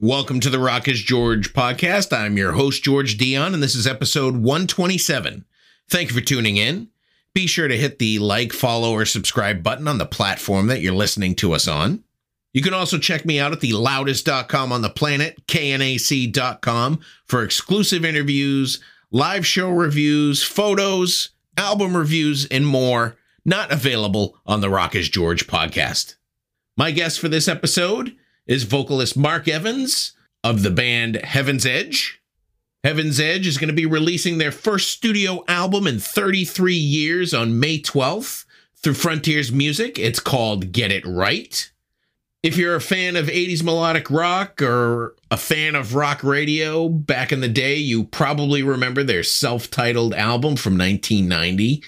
Welcome to the Rock is George podcast. I'm your host, George Dionne, and this is episode 127. Thank you for tuning in. Be sure to hit the like, follow, or subscribe button on the platform that you're listening to us on. You can also check me out at the loudest.com on the planet, knac.com, for exclusive interviews, live show reviews, photos, album reviews, and more, not available on the Rock is George podcast. My guest for this episode is vocalist Mark Evans of the band Heaven's Edge. Heaven's Edge is going to be releasing their first studio album in 33 years on May 12th through Frontiers Music. It's called Get It Right. If you're a fan of 80s melodic rock or a fan of rock radio back in the day, you probably remember their self titled album from 1990.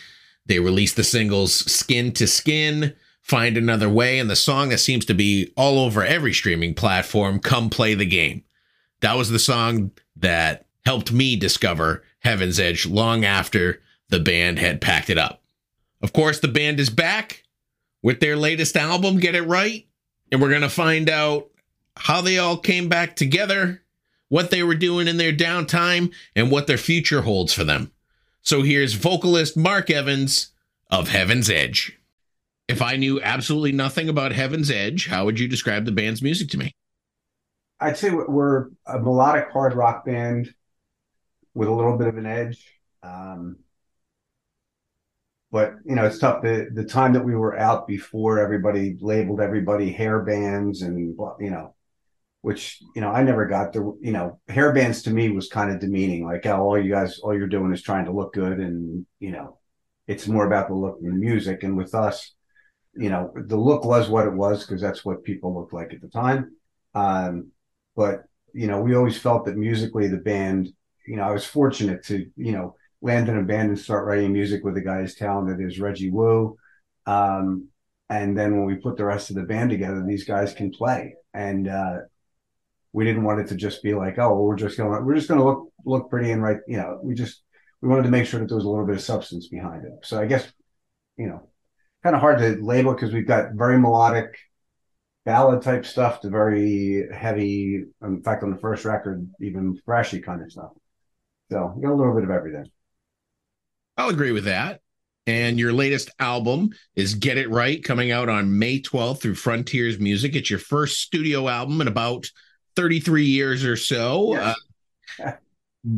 They released the singles Skin to Skin, Find Another Way, and the song that seems to be all over every streaming platform, Come Play the Game. That was the song that helped me discover Heaven's Edge long after the band had packed it up. Of course, the band is back with their latest album, Get It Right, and we're going to find out how they all came back together, what they were doing in their downtime, and what their future holds for them. So here's vocalist Mark Evans of Heaven's Edge. If I knew absolutely nothing about Heaven's Edge, how would you describe the band's music to me? I'd say we're a melodic hard rock band with a little bit of an edge. Um, but you know, it's tough. The the time that we were out before everybody labeled everybody hair bands and you know, which you know I never got the you know hair bands to me was kind of demeaning. Like, oh, all you guys, all you're doing is trying to look good, and you know, it's more about the look and the music. And with us, you know, the look was what it was because that's what people looked like at the time. Um, but you know, we always felt that musically the band, you know, I was fortunate to, you know, land in a band and start writing music with a guy as talented as Reggie Wu. Um, and then when we put the rest of the band together, these guys can play. And uh, we didn't want it to just be like, oh, well, we're just going, we're just going to look look pretty and write. You know, we just we wanted to make sure that there was a little bit of substance behind it. So I guess, you know, kind of hard to label because we've got very melodic ballad type stuff to very heavy. In fact, on the first record, even thrashy kind of stuff. So you got a little bit of everything. I'll agree with that. And your latest album is Get It Right, coming out on May 12th through Frontiers Music. It's your first studio album in about 33 years or so. Yes. Uh,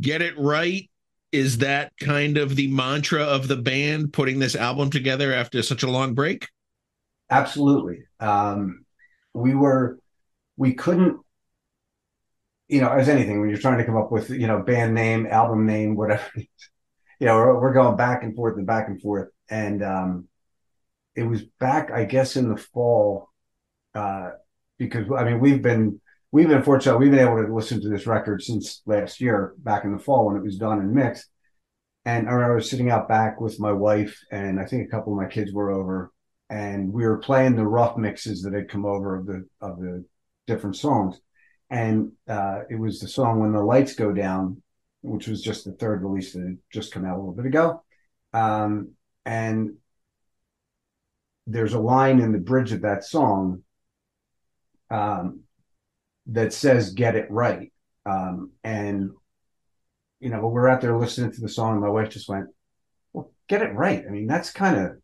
Get It Right is that kind of the mantra of the band putting this album together after such a long break? Absolutely. Um, we were, we couldn't, you know, as anything, when you're trying to come up with, you know, band name, album name, whatever, you know, we're, we're going back and forth and back and forth. And um, it was back, I guess, in the fall, uh, because I mean, we've been, we've been fortunate. We've been able to listen to this record since last year, back in the fall when it was done and mixed. And I remember sitting out back with my wife, and I think a couple of my kids were over, and we were playing the rough mixes that had come over of the of the different songs. And uh, it was the song "When the Lights Go Down," which was just the third release that had just come out a little bit ago. Um, and there's a line in the bridge of that song um, that says "Get It Right," um, and you know, we're out there listening to the song, and my wife just went, "Well, get it right." I mean, that's kind of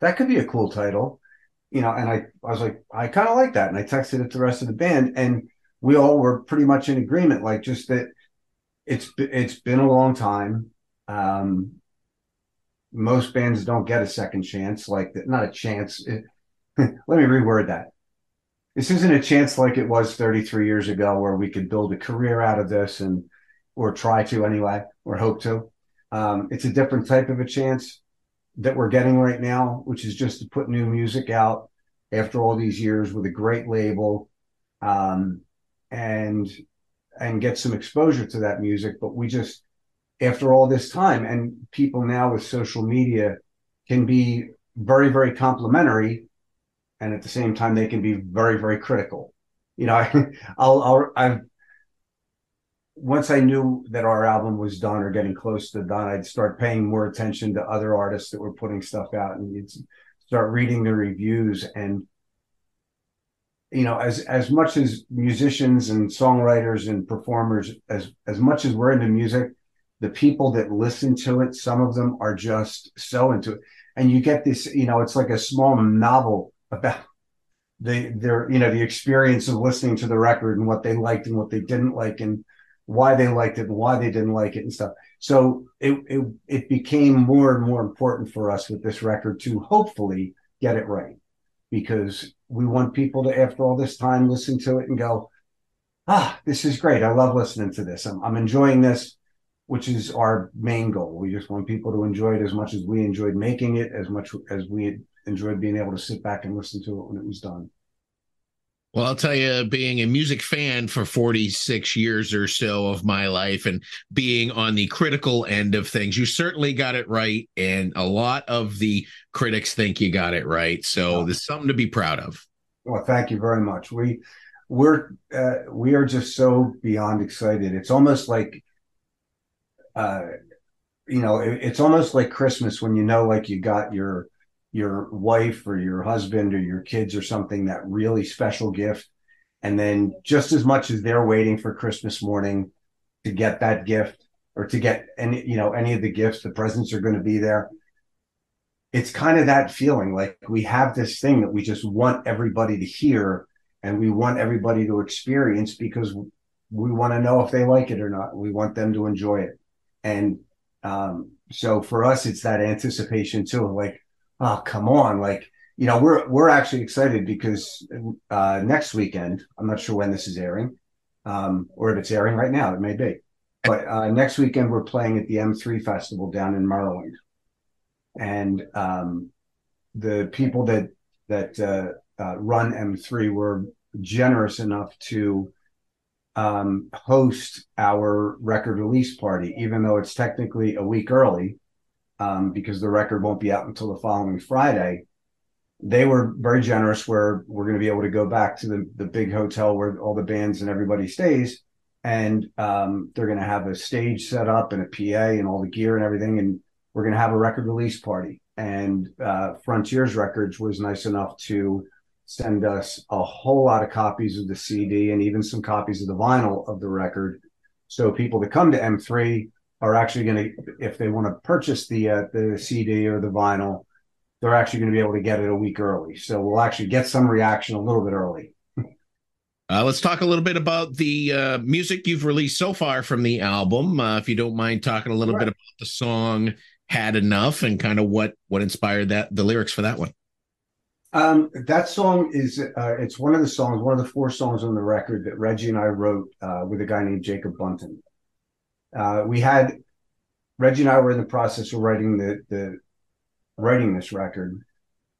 that could be a cool title, you know. And I, I was like, I kind of like that, and I texted it to the rest of the band, and we all were pretty much in agreement, like just that it's it's been a long time. Um, most bands don't get a second chance, like not a chance. It, let me reword that this isn't a chance like it was 33 years ago where we could build a career out of this and or try to anyway or hope to. Um, it's a different type of a chance that we're getting right now which is just to put new music out after all these years with a great label um, and and get some exposure to that music. But we just after all this time and people now with social media can be very very complimentary and at the same time they can be very very critical. You know I, i'll i'll i've once i knew that our album was done or getting close to done i'd start paying more attention to other artists that were putting stuff out and you'd start reading the reviews. And you know, as as much as musicians and songwriters and performers, as as much as we're into music, the people that listen to it, some of them are just so into it, and you get this, you know, it's like a small novel about the their you know the experience of listening to the record and what they liked and what they didn't like and why they liked it and why they didn't like it and stuff. So it it, it became more and more important for us with this record to hopefully get it right because we want people to, after all this time, listen to it and go, ah, this is great. I love listening to this. I'm, I'm enjoying this, which is our main goal. We just want people to enjoy it as much as we enjoyed making it, as much as we enjoyed being able to sit back and listen to it when it was done. Well, I'll tell you, being a music fan for 46 years or so of my life and being on the critical end of things, you certainly got it right. And a lot of the critics think you got it right. So there's something to be proud of. Well, thank you very much. We, we're, uh, we are just so beyond excited. It's almost like, uh, you know, it, it's almost like Christmas when you know, like you got your, your wife or your husband or your kids or something that really special gift. And then just as much as they're waiting for christmas morning to get that gift or to get any you know any of the gifts the presents are going to be there. It's kind of that feeling like we have this thing that we just want everybody to hear and we want everybody to experience because we want to know if they like it or not. We want them to enjoy it. And um, so for us it's that anticipation too like oh come on. Like you know we're we're actually excited because uh, next weekend i'm not sure when this is airing um, or if it's airing right now it may be but uh, next weekend we're playing at the m3 festival down in maryland and um, the people that that uh, uh run m3 were generous enough to um, host our record release party even though it's technically a week early um, because the record won't be out until the following Friday. They were very generous where we're going to be able to go back to the, the big hotel where all the bands and everybody stays. And um, they're going to have a stage set up and a PA and all the gear and everything. And we're going to have a record release party. And uh, Frontiers Records was nice enough to send us a whole lot of copies of the CD and even some copies of the vinyl of the record. So people that come to M3 are actually going to, if they want to purchase the uh, the CD or the vinyl, they're actually going to be able to get it a week early. So we'll actually get some reaction a little bit early. Uh, let's talk a little bit about the uh, music you've released so far from the album. Uh, if you don't mind talking a little bit about the song "Had Enough" and kind of what what inspired that the lyrics for that one. Um, that song is uh, it's one of the songs, one of the four songs on the record that Reggie and I wrote uh, with a guy named Jacob Bunton uh, we had Reggie and I were in the process of writing the the writing this record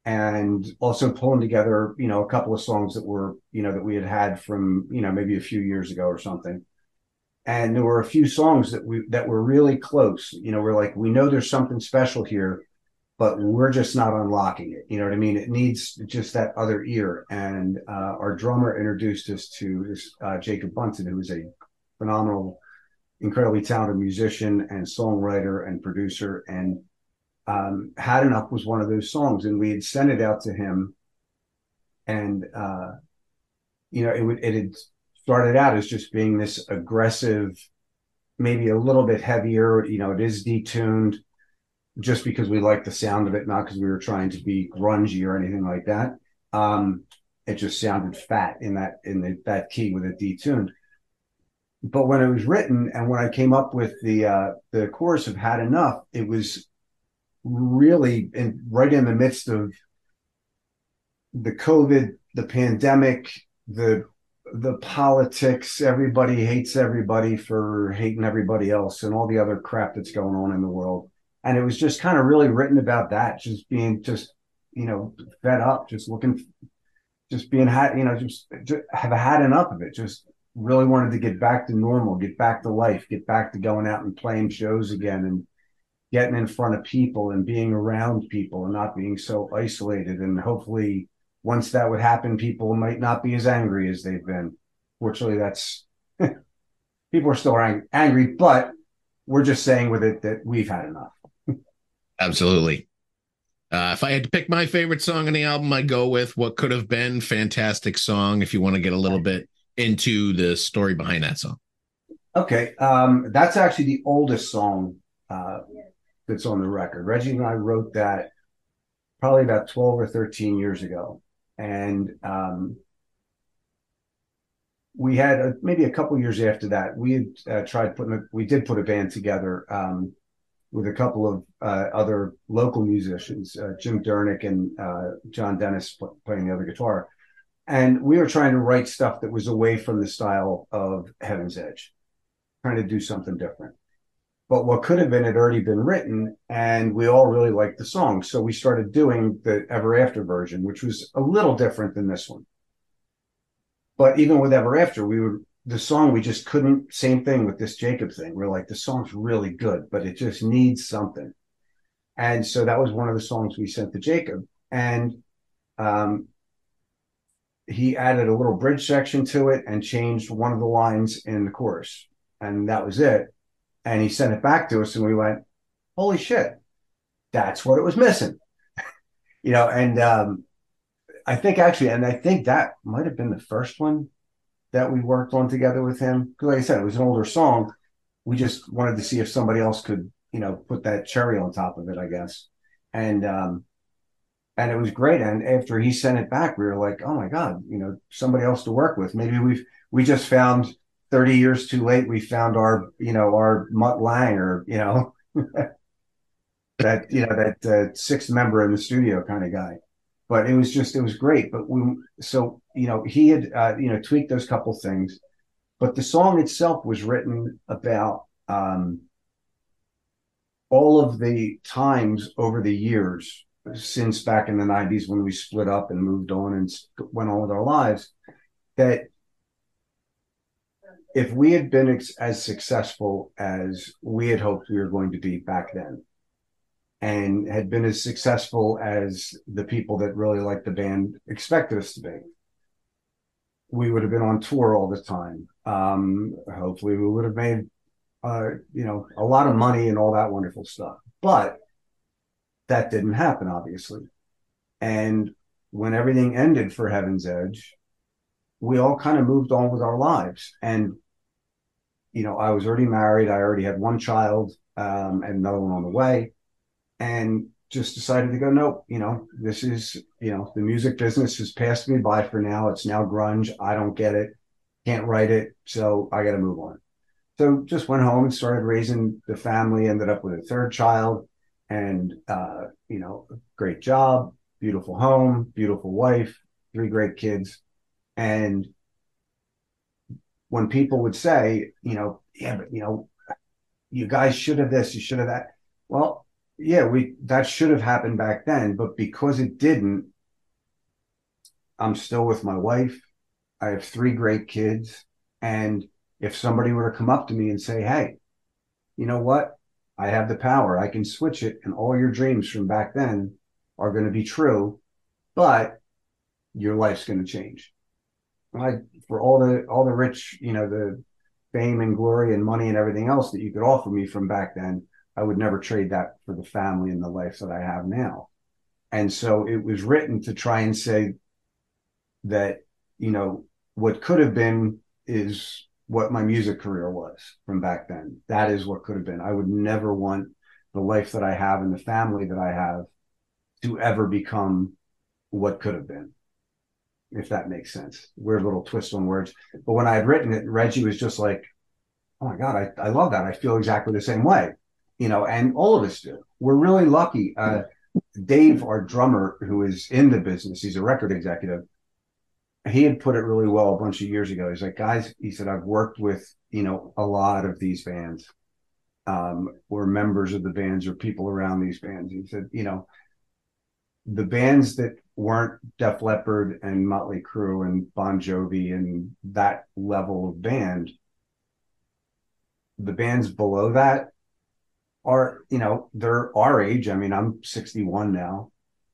and also pulling together you know a couple of songs that were you know that we had had from you know maybe a few years ago or something. And there were a few songs that we that were really close. You know we're like we know there's something special here but we're just not unlocking it. You know what i mean? It needs just that other ear. And uh, our drummer introduced us to this uh, jacob bunton who is a phenomenal incredibly talented musician and songwriter and producer. And um, Had Enough was one of those songs. And we had sent it out to him. And, uh, you know, it, it had started out as just being this aggressive, maybe a little bit heavier. You know, it is detuned just because we like the sound of it, not because we were trying to be grungy or anything like that. Um, it just sounded fat in that in the, that key with it detuned but when it was written and when I came up with the uh, the chorus of "Had Enough," it was really in, right in the midst of the COVID, the pandemic, the the politics. Everybody hates everybody for hating everybody else, and all the other crap that's going on in the world. And it was just kind of really written about that, just being just you know fed up, just looking, just being had you know just, just have had enough of it, just really wanted to get back to normal, get back to life, get back to going out and playing shows again and getting in front of people and being around people and not being so isolated. And hopefully, once that would happen, people might not be as angry as they've been. Fortunately, that's people are still ang- angry, but we're just saying with it that we've had enough. Absolutely. Uh, if I had to pick my favorite song on the album, I go with what could have been fantastic song. If you want to get a little bit into the story behind that song. Okay, um, that's actually the oldest song uh, that's on the record. Reggie and I wrote that probably about twelve or thirteen years ago, and um, we had a, maybe a couple years after that. We had uh, tried putting a, we did put a band together. Um, with a couple of uh, other local musicians, uh, Jim Dernick and uh, John Dennis playing the other guitar. And we were trying to write stuff that was away from the style of Heaven's Edge, trying to do something different. But what could have been had already been written, and we all really liked the song. So we started doing the Ever After version, which was a little different than this one. But even with Ever After, we would the song we just couldn't same thing with this jacob thing we're like the song's really good but it just needs something and so that was one of the songs we sent to jacob and um, he added a little bridge section to it and changed one of the lines in the chorus and that was it and he sent it back to us and we went holy shit that's what it was missing you know and um, i think actually and i think that might have been the first one that we worked on together with him. Because, like I said, it was an older song. We just wanted to see if somebody else could, you know, put that cherry on top of it, I guess. And um, and it was great. And after he sent it back, we were like, oh my god, you know, somebody else to work with. Maybe we've we just found thirty years too late. We found our, you know, our Mutt Lange or you know. that you know that uh, sixth member in the studio kind of guy but it was just it was great. But we so you know he had uh, you know tweaked those couple things, but the song itself was written about um, all of the times over the years since back in the 90s when we split up and moved on and went on with our lives that if we had been ex- as successful as we had hoped we were going to be back then and had been as successful as the people that really liked the band expected us to be. We would have been on tour all the time. Um, hopefully, we would have made, uh, you know, a lot of money and all that wonderful stuff. But that didn't happen, obviously. And when everything ended for Heaven's Edge, we all kind of moved on with our lives. And, you know, I was already married. I already had one child um, and another one on the way and just decided to go, nope, you know, this is, you know, the music business has passed me by for now. It's now grunge. I don't get it. Can't write it. So I got to move on. So just went home and started raising the family, ended up with a third child and, uh, you know, great job, beautiful home, beautiful wife, three great kids. And when people would say, you know, yeah, but, you know, you guys should have this, you should have that. Well, yeah, we that should have happened back then, but because it didn't, I'm still with my wife. I have three great kids. And if somebody were to come up to me and say, Hey, you know what? I have the power. I can switch it, and all your dreams from back then are going to be true, but your life's going to change. I, for all the all the rich, you know, the fame and glory and money and everything else that you could offer me from back then, I would never trade that for the family and the life that I have now. And so it was written to try and say that, you know, what could have been is what my music career was from back then. That is what could have been. I would never want the life that I have and the family that I have to ever become what could have been, if that makes sense. Weird little twist on words. But when I had written it, Reggie was just like, oh my God, I, I love that. I feel exactly the same way you know, and all of us do. We're really lucky. Uh, Dave, our drummer, who is in the business, he's a record executive. He had put it really well a bunch of years ago. He's like, guys, he said, I've worked with, you know, a lot of these bands, um, or members of the bands or people around these bands. He said, you know, the bands that weren't Def Leppard and Motley Crue and Bon Jovi and that level of band, the bands below that are, you know, they're our age. I mean, I'm 61 now.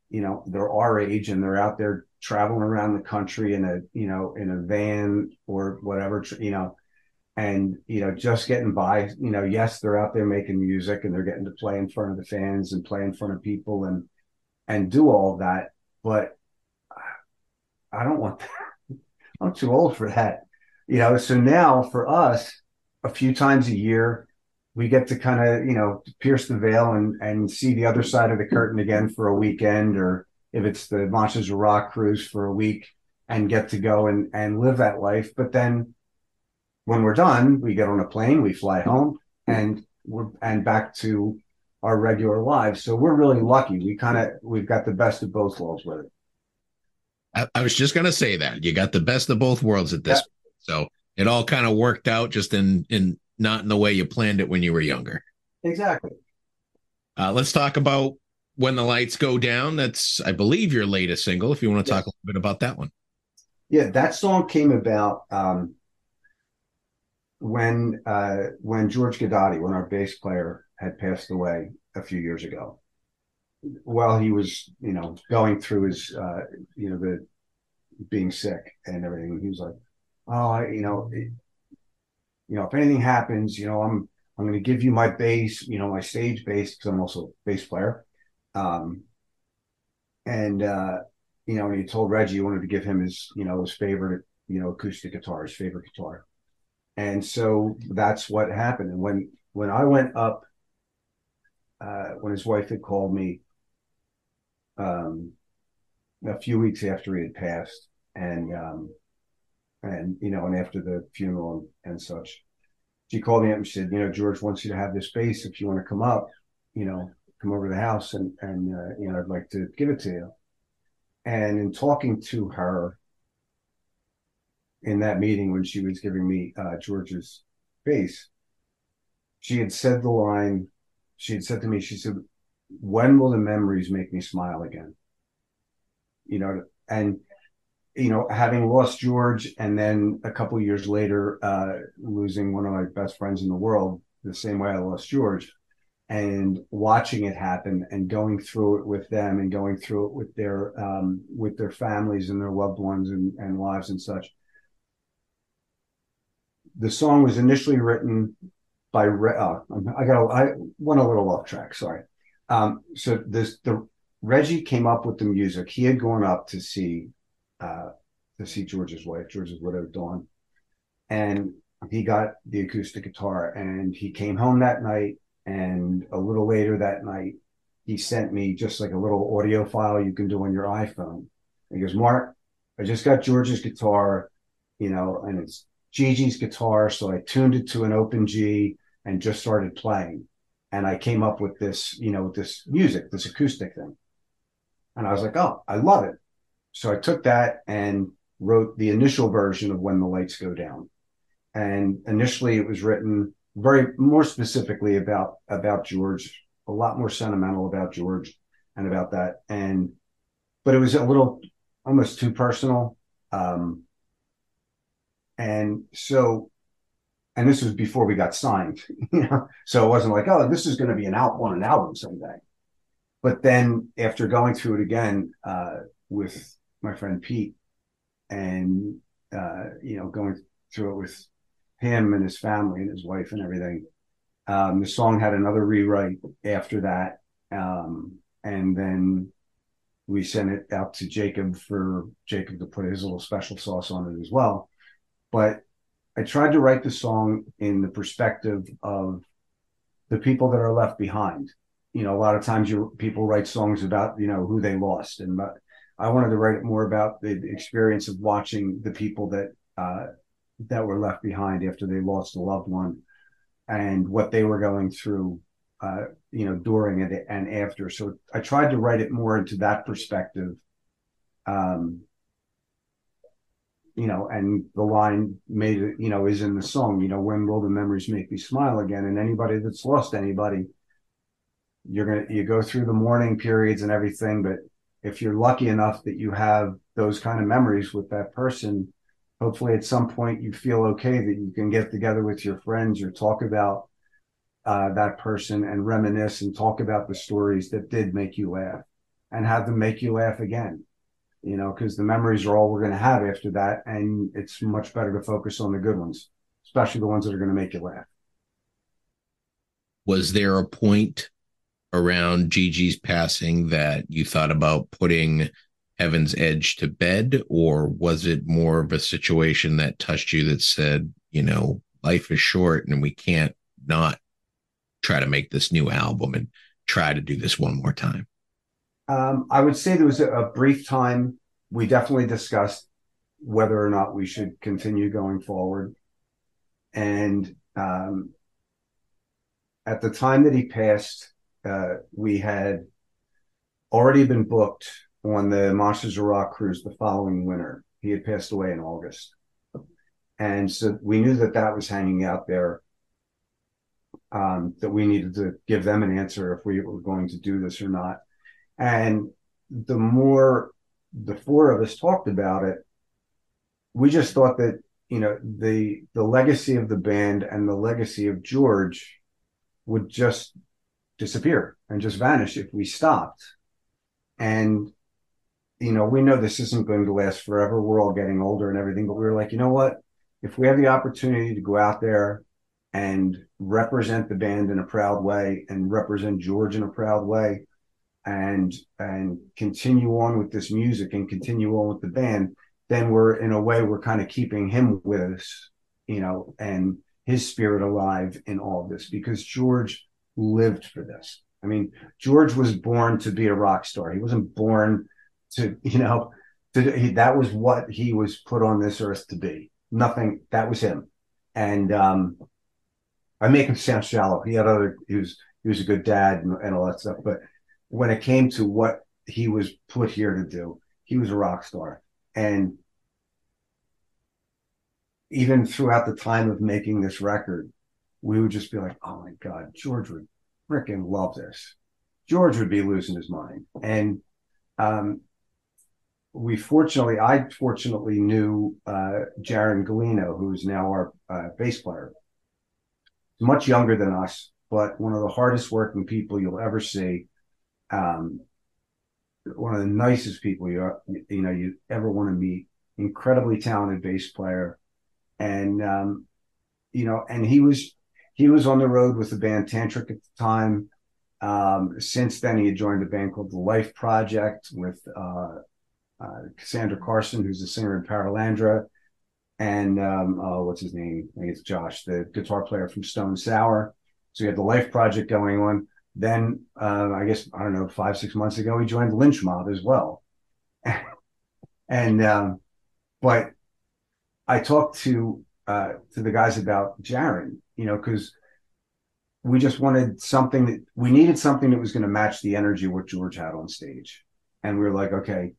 You know, they're our age and they're out there traveling around the country in a, you know, in a van or whatever, you know, and, you know, just getting by. You know, yes, they're out there making music and they're getting to play in front of the fans and play in front of people and, and do all that. But I don't want that. I'm too old for that. You know, so now for us, a few times a year, we get to kind of, you know, pierce the veil and and see the other side of the curtain again for a weekend, or if it's the Monsters of Rock cruise for a week and get to go and and live that life. But then when we're done, we get on a plane, we fly home, and we're and back to our regular lives. So we're really lucky. We kind of we've got the best of both worlds with it. I, I, was just gonna say that you got the best of both worlds at this. Yeah. So it all kind of worked out just in in not in the way you planned it when you were younger. Exactly. Uh, let's talk about when the lights go down. That's I believe your latest single. If you want to talk a little bit about that one. Yeah, that song came about um, when uh, when George Guidotti, when our bass player had passed away a few years ago while he was, you know, going through his, uh, you know, the being sick and everything. He was like, "Oh, you know, it, you know, if anything happens, you know, I'm I'm going to give you my bass, you know, my stage bass because I'm also a bass player." Um, and uh, you know, he told Reggie he wanted to give him his, you know, his favorite, you know, acoustic guitar, his favorite guitar. And so that's what happened. And when when I went up uh, when his wife had called me um, a few weeks after he had passed, and um, and you know, and after the funeral and, and such, she called me up and said, you know, George wants you to have this bass if you want to come up, you know, come over to the house and and uh, you know, I'd like to give it to you. And in talking to her in that meeting when she was giving me uh, George's face, she had said the line, she had said to me, she said, when will the memories make me smile again? You know, and you know, having lost George and then a couple years later, uh, losing one of my best friends in the world, the same way I lost George, and watching it happen and going through it with them and going through it with their um, with their families and their loved ones and, and lives and such. The song was initially written by uh, I got I went a little off track. Sorry. Um, so this the Reggie came up with the music. He had gone up to see uh, to see George's wife, George's widow Dawn, and he got the acoustic guitar. And he came home that night, and a little later that night, he sent me just like a little audio file you can do on your iPhone. He goes, Mark, I just got George's guitar, you know, and it's GG's guitar. So I tuned it to an open G and just started playing. And I came up with this, you know, this music, this acoustic thing. And I was like, oh, I love it. So I took that and wrote the initial version of When the Lights Go Down. And initially it was written very more specifically about about George, a lot more sentimental about George and about that. And but it was a little almost too personal. Um, and so and this was before we got signed, you know. So it wasn't like, oh, this is going to be an out on an album someday. But then after going through it again uh, with my friend Pete, and uh, you know, going through it with him and his family and his wife and everything, um, the song had another rewrite after that, um, and then we sent it out to Jacob for Jacob to put his little special sauce on it as well. But I tried to write the song in the perspective of the people that are left behind. You know, a lot of times you people write songs about you know who they lost, and I wanted to write it more about the experience of watching the people that uh, that were left behind after they lost a loved one, and what they were going through, uh, you know, during it and after. So I tried to write it more into that perspective. Um, you know, and the line made it, you know, is in the song, you know, when will the memories make me smile again? And anybody that's lost anybody, you're gonna you go through the mourning periods and everything, but if you're lucky enough that you have those kind of memories with that person, hopefully at some point you feel okay that you can get together with your friends or talk about uh, that person and reminisce and talk about the stories that did make you laugh and have them make you laugh again you know, because the memories are all we're going to have after that. And it's much better to focus on the good ones, especially the ones that are going to make you laugh. Was there a point around GG's passing that you thought about putting Heaven's Edge to bed, or was it more of a situation that touched you that said, you know, life is short and we can't not try to make this new album and try to do this one more time? Um, I would say there was a, a brief time we definitely discussed whether or not we should continue going forward. And um, at the time that he passed, uh, we had already been booked on the Monsters of Rock cruise the following winter. He had passed away in August. And so we knew that that was hanging out there, um, that we needed to give them an answer if we were going to do this or not. And the more the four of us talked about it, we just thought that, you know, the the legacy of the band and the legacy of George would just disappear and just vanish if we stopped. And you know, we know this isn't going to last forever. We're all getting older and everything, but we were like, you know what? If we have the opportunity to go out there and represent the band in a proud way and represent George in a proud way and and continue on with this music and continue on with the band, then we're in a way we're kind of keeping him with us, you know, and his spirit alive in all this because George lived for this. I mean, George was born to be a rock star. He wasn't born to you know to, he, that was what he was put on this earth to be. Nothing that was him. And um i make him sound shallow. He had other he was he was a good dad and, and all that stuff. But when it came to what he was put here to do he was a rock star. And even throughout the time of making this record we would just be like oh my god george would freaking love this. George would be losing his mind. And um, we fortunately, I fortunately knew uh, Jaron Gulino, who's now our uh, bass player. He's much younger than us, but one of the hardest working people you'll ever see. Um, one of the nicest people you you know you ever want to meet. Incredibly talented bass player, and um, you know, and he was he was on the road with the band Tantric at the time. Um, since then, he had joined a band called the Life Project with uh, Cassandra Carson, who's the singer in Paralandra, and um, oh, what's his name? I think it's Josh, the guitar player from Stone Sour. So he had the Life Project going on. Then uh, I guess I don't know, five six months ago, he joined Lynch Mob as well. and um, but I talked to uh, to the guys about Jaron, you know, because we just wanted something that we needed something that was going to match the energy what George had on stage. And we were like, okay,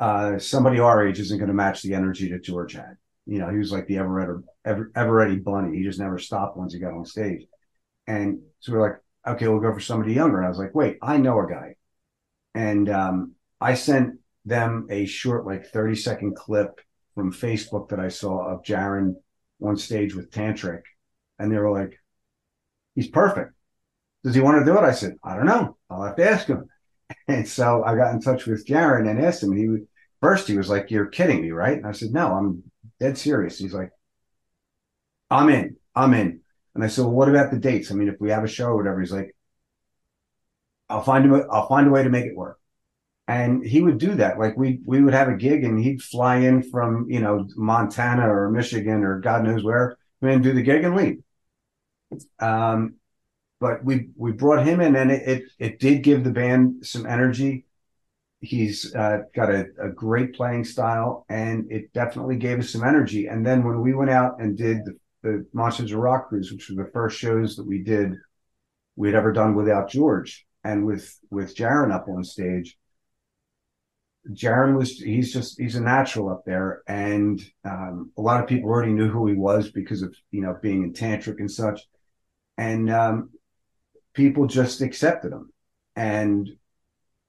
uh, somebody our age isn't going to match the energy that George had. You know, he was like the ever ready, ever, ever ready bunny. He just never stopped once he got on stage. And so we're like, okay, we'll go for somebody younger. And I was like, wait, I know a guy. And um, I sent them a short, like 30 second clip from Facebook that I saw of Jaron on stage with Tantric. And they were like, he's perfect. Does he want to do it? I said, I don't know. I'll have to ask him. And so I got in touch with Jaron and asked him, and he first he was like, "You're kidding me, right?" And I said, "No, I'm dead serious." He's like, "I'm in, I'm in." And I said, "Well, what about the dates? I mean, if we have a show or whatever." He's like, "I'll find a, I'll find a way to make it work." And he would do that. Like we we would have a gig, and he'd fly in from you know Montana or Michigan or God knows where, and do the gig and leave. Um, but we we brought him in, and it it, it did give the band some energy he's uh, got a, a, great playing style and it definitely gave us some energy. And then when we went out and did the, the monsters of rock cruise which were the first shows that we did we had ever done without george and with with jaron up on stage jaron was he's just he's a natural up there. And um, a lot of people already knew who he was because of you know being in tantric and such. And um, people just accepted him. And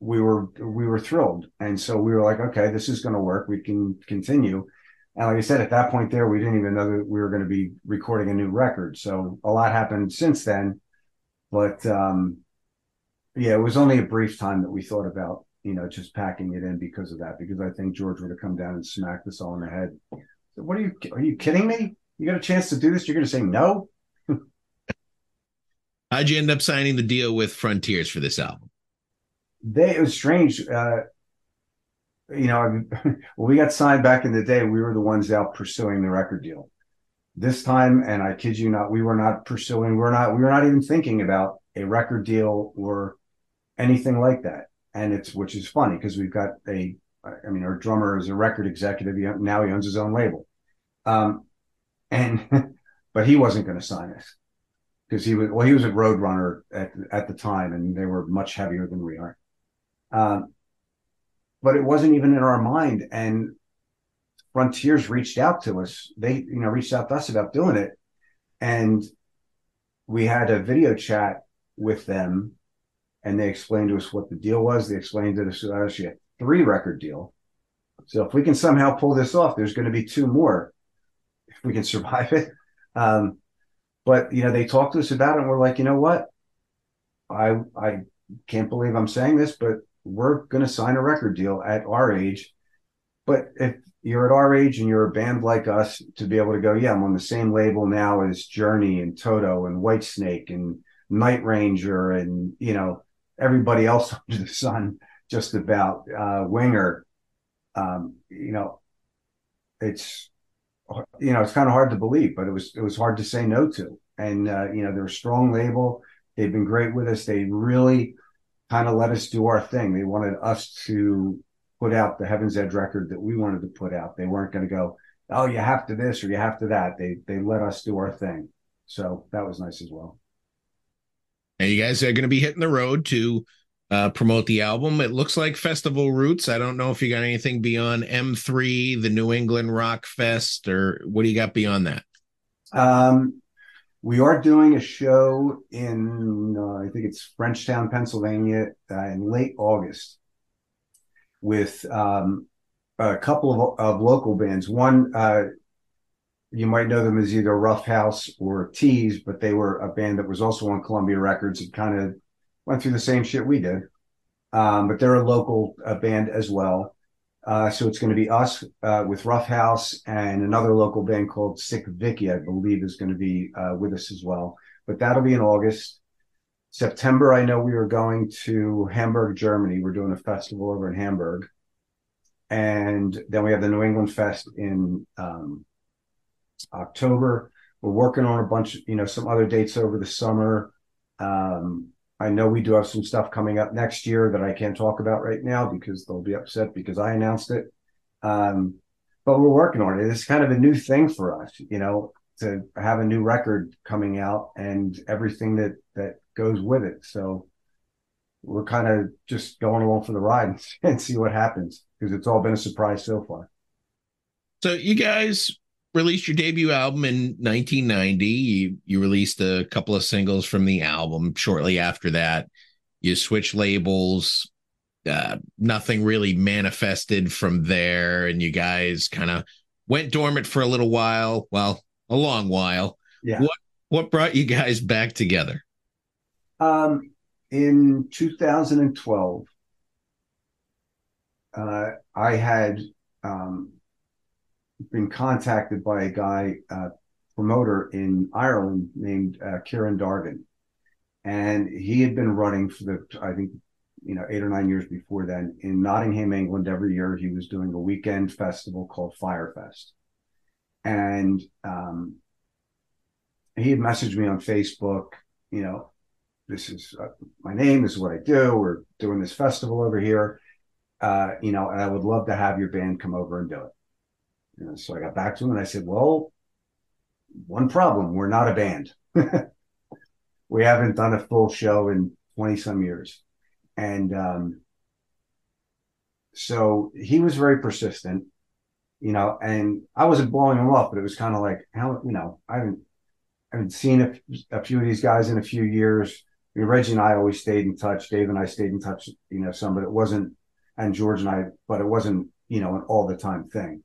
we were we were thrilled, and so we were like, okay, this is going to work. We can continue. And like I said, at that point there, we didn't even know that we were going to be recording a new record. So a lot happened since then. But um, yeah, it was only a brief time that we thought about, you know, just packing it in because of that. Because I think George would have come down and smacked us all in the head. So what are you? Are you kidding me? You got a chance to do this? You're going to say no? How'd you end up signing the deal with Frontiers for this album? They it was strange. Uh, you know, when we got signed back in the day, we were the ones out pursuing the record deal. This time, and I kid you not, we were not pursuing. We're not. We were not even thinking about a record deal or anything like that. And it's which is funny because we've got a. I mean, our drummer is a record executive. He, now he owns his own label, um, and but he wasn't going to sign us because he was well, he was a Roadrunner at at the time, and they were much heavier than we are. Um, but it wasn't even in our mind. And Frontiers reached out to us. They, you know, reached out to us about doing it, and we had a video chat with them, and they explained to us what the deal was. They explained to us actually a three record deal. So if we can somehow pull this off, there's going to be two more if we can survive it. Um, but you know, they talked to us about it, and we're like, you know what? I I can't believe I'm saying this, but we're going to sign a record deal at our age. But if you're at our age and you're a band like us, to be able to go, yeah, I'm on the same label now as Journey and Toto and Whitesnake and Night Ranger and you know everybody else under the sun, just about uh, Winger. Um, you know, it's you know it's kind of hard to believe, but it was it was hard to say no to. And uh, you know they're a strong label. They've been great with us. They really kind of let us do our thing. They wanted us to put out the Heaven's Edge record that we wanted to put out. They weren't going to go, oh, you have to this or you have to that. They they let us do our thing. So that was nice as well. And you guys are going to be hitting the road to uh, promote the album. It looks like Festival Roots. I don't know if you got anything beyond M3, the New England Rock Fest, or what do you got beyond that? Um, we are doing a show in, uh, I think it's Frenchtown, Pennsylvania, uh, in late August with um, a couple of, of, local bands. One, uh, you might know them as either Rough House or Tease, but they were a band that was also on Columbia Records and kind of went through the same shit we did. Um, but they're a local band as well. Uh, so it's going to be us uh, with Rough House and another local band called Sick Vicky, I believe, is going to be uh, with us as well. But that'll be in August. September, I know we are going to Hamburg, Germany. We're doing a festival over in Hamburg. And then we have the New England Fest in um, October. We're working on a bunch, you know, some other dates over the summer. Um, I know we do have some stuff coming up next year that I can't talk about right now because they'll be upset because I announced it. Um, but we're working on it. It's kind of a new thing for us, you know, to have a new record coming out and everything that that goes with it. So we're kind of just going along for the ride and see what happens because it's all been a surprise so far. So you guys released your debut album in 1990. You, you released a couple of singles from the album. Shortly after that, you switched labels. Uh, nothing really manifested from there, and you guys kind of went dormant for a little while. Well, a long while. Yeah. What what brought you guys back together? Um, in 2012, uh, I had um, been contacted by a guy, uh, promoter in Ireland named uh, Kieran Dargan. And he had been running for the, I think, you know, eight or nine years before then in Nottingham, England. Every year he was doing a weekend festival called Firefest. And um, he had messaged me on Facebook, you know, this is uh, my name, this is what I do. We're doing this festival over here. Uh, you know, and I would love to have your band come over and do it. Know, so I got back to him and I said, well, one problem, we're not a band. we haven't done a full show in 20 some years. And um, so he was very persistent, you know, and I wasn't blowing him off, but it was kind of like, how, you know, I haven't, I haven't seen a, a few of these guys in a few years. I mean, Reggie and I always stayed in touch. Dave and I stayed in touch, you know, some, but it wasn't, and George and I, but it wasn't, you know, an all the time thing.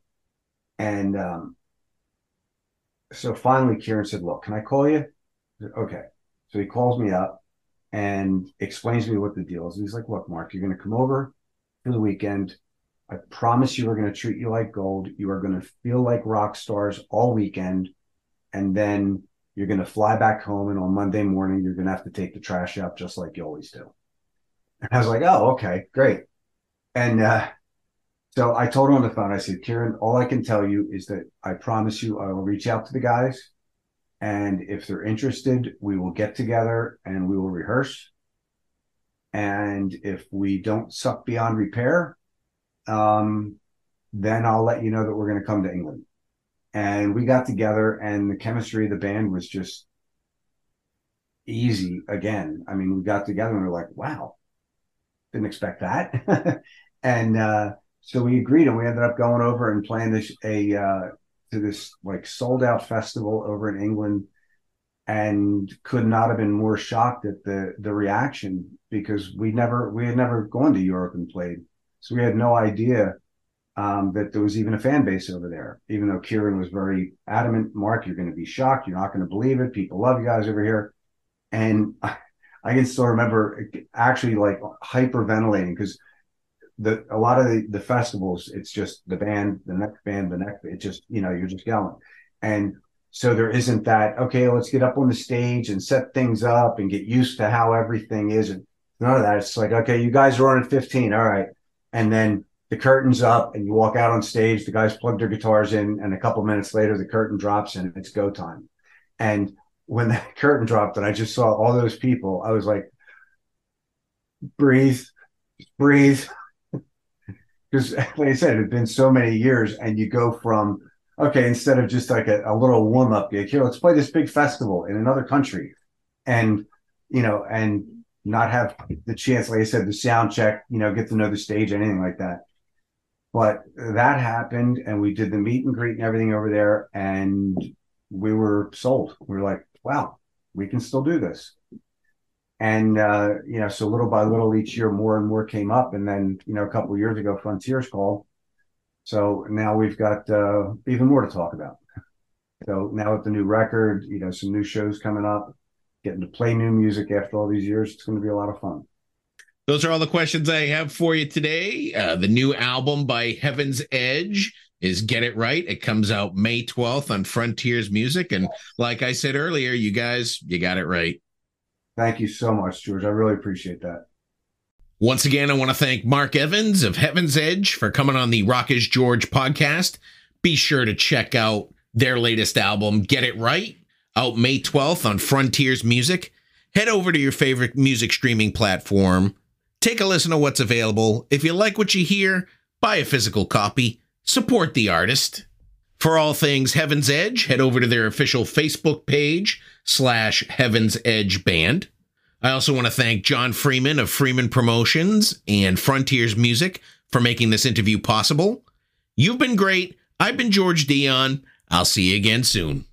And um, so finally, Kieran said, Look, can I call you? Said, okay. So he calls me up and explains to me what the deal is. And he's like, Look, Mark, you're going to come over for the weekend. I promise you, we're going to treat you like gold. You are going to feel like rock stars all weekend. And then You're going to fly back home, and on Monday morning, you're going to have to take the trash out just like you always do. And I was like, oh, okay, great. And uh, so I told her on the phone, I said, Kieran, all I can tell you is that I promise you I will reach out to the guys. And if they're interested, we will get together and we will rehearse. And if we don't suck beyond repair, um, then I'll let you know that we're going to come to England. And we got together, and the chemistry of the band was just easy again. I mean, we got together and we are like, wow, didn't expect that. and uh, so we agreed, and we ended up going over and playing this a uh, to this like sold out festival over in England, and could not have been more shocked at the the reaction because we never we had never gone to Europe and played, so we had no idea um, that there was even a fan base over there. Even though Kieran was very adamant, Mark, you're going to be shocked. You're not going to believe it. People love you guys over here, and. I, I can still remember actually like hyperventilating because the a lot of the, the festivals, it's just the band, the next band, the next. It's just you know you're just yelling, and so there isn't that okay. Let's get up on the stage and set things up and get used to how everything is, and none of that. It's like okay, you guys are on at 15, all right, and then the curtain's up and you walk out on stage. The guys plug their guitars in, and a couple minutes later, the curtain drops and it's go time. And when the curtain dropped and I just saw all those people, I was like, breathe, breathe. Because, like I said, it had been so many years, and you go from, okay, instead of just like a, a little warm up gig, here, let's play this big festival in another country. And, you know, and not have the chance, like I said, the sound check, you know, get to know the stage, anything like that. But that happened, and we did the meet and greet and everything over there, and we were sold. We were like, wow, we can still do this. And uh, you know, so little by little each year, more and more came up, and then you know, a couple of years ago, Frontiers called. So now we've got uh, even more to talk about. So now with the new record, you know, some new shows coming up, getting to play new music after all these years, it's going to be a lot of fun. Those are all the questions I have for you today. Uh, the new album by Heaven's Edge is Get It Right. It comes out May 12th on Frontiers Music. And like I said earlier, you guys, you got it right. Thank you so much, George. I really appreciate that. Once again, I want to thank Mark Evans of Heaven's Edge for coming on the Rock is George podcast. Be sure to check out their latest album, Get It Right, out May 12th on Frontiers Music. Head over to your favorite music streaming platform. Take a listen to what's available. If you like what you hear, buy a physical copy support the artist. For all things Heaven's Edge, head over to their official Facebook page slash Heaven's Edge Band. I also want to thank John Freeman of Freeman Promotions and Frontiers Music for making this interview possible. You've been great. I've been George Dionne. I'll see you again soon.